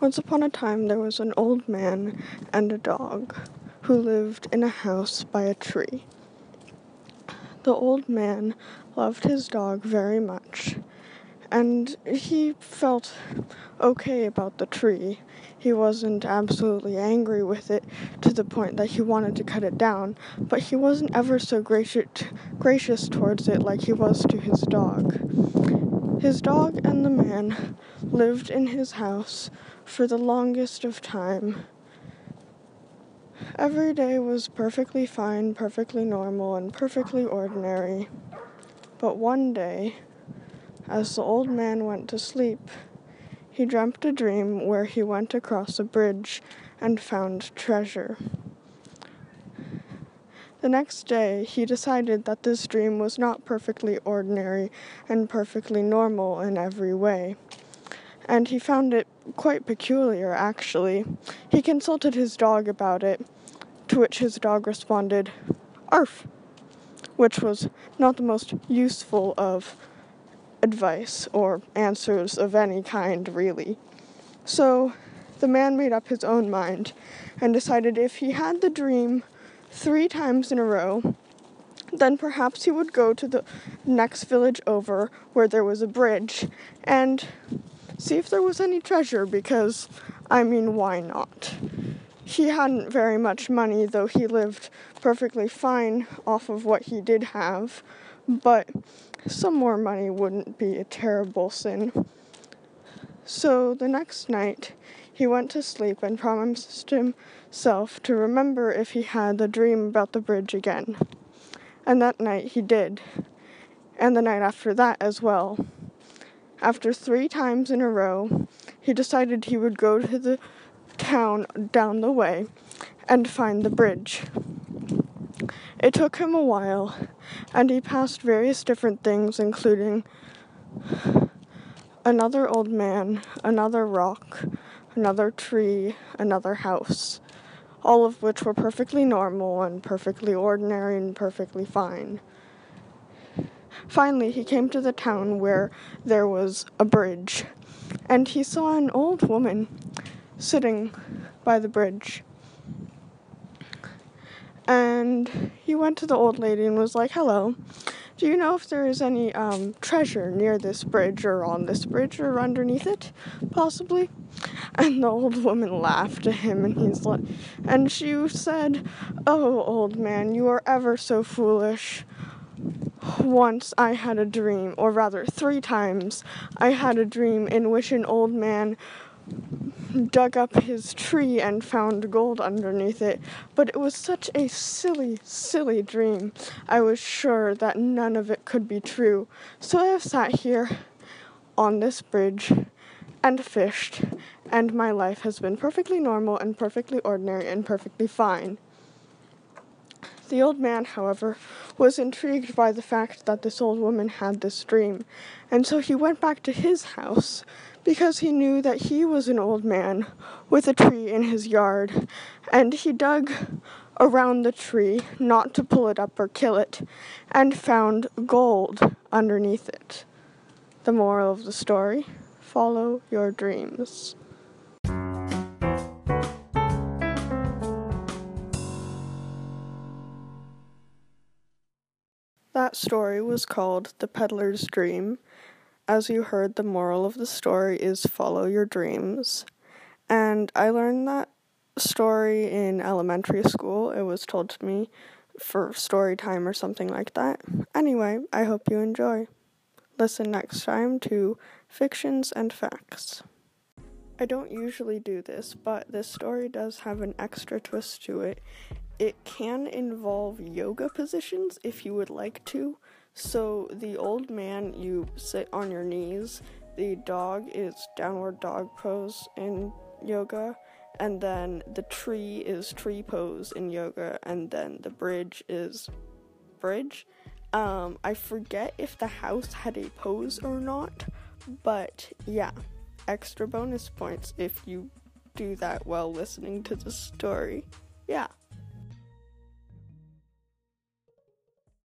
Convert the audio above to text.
Once upon a time, there was an old man and a dog who lived in a house by a tree. The old man loved his dog very much, and he felt okay about the tree. He wasn't absolutely angry with it to the point that he wanted to cut it down, but he wasn't ever so gracious, towards it like he was to his dog. His dog and the man lived in his house for the longest of time. Every day was perfectly fine, perfectly normal, and perfectly ordinary. But one day, as the old man went to sleep, he dreamt a dream where he went across a bridge and found treasure. The next day, he decided that this dream was not perfectly ordinary and perfectly normal in every way and he found it quite peculiar, actually. He consulted his dog about it, to which his dog responded, Arf, which was not the most useful of advice or answers of any kind, really. So the man made up his own mind and decided if he had the dream three times in a row, then perhaps he would go to the next village over where there was a bridge and see if there was any treasure because, I mean, why not? He hadn't very much money, though he lived perfectly fine off of what he did have, but some more money wouldn't be a terrible sin. So the next night, he went to sleep and promised himself to remember if he had the dream about the bridge again. And that night he did, and the night after that as well. After three times in a row, he decided he would go to the town down the way and find the bridge. It took him a while, and he passed various different things, including another old man, another rock, another tree, another house, all of which were perfectly normal and perfectly ordinary and perfectly fine. Finally, he came to the town where there was a bridge, and he saw an old woman sitting by the bridge. And he went to the old lady and was like, Hello, do you know if there is any um, treasure near this bridge or on this bridge or underneath it, possibly? And the old woman laughed at him, and he's like, and she said, Oh, old man, you are ever so foolish. Once I had a dream, or rather, three times, I had a dream in which an old man dug up his tree and found gold underneath it, but it was such a silly, silly dream. I was sure that none of it could be true. So I have sat here on this bridge and fished, and my life has been perfectly normal and perfectly ordinary and perfectly fine. The old man, however, was intrigued by the fact that this old woman had this dream, and so he went back to his house because he knew that he was an old man with a tree in his yard, and he dug around the tree, not to pull it up or kill it, and found gold underneath it. The moral of the story follow your dreams. That story was called The Peddler's Dream. As you heard, the moral of the story is follow your dreams. And I learned that story in elementary school. It was told to me for story time or something like that. Anyway, I hope you enjoy. Listen next time to Fictions and Facts. I don't usually do this, but this story does have an extra twist to it it can involve yoga positions if you would like to. So, the old man, you sit on your knees, the dog is downward dog pose in yoga, and then the tree is tree pose in yoga, and then the bridge is bridge. Um, I forget if the house had a pose or not, but yeah, extra bonus points if you do that while listening to the story. Yeah.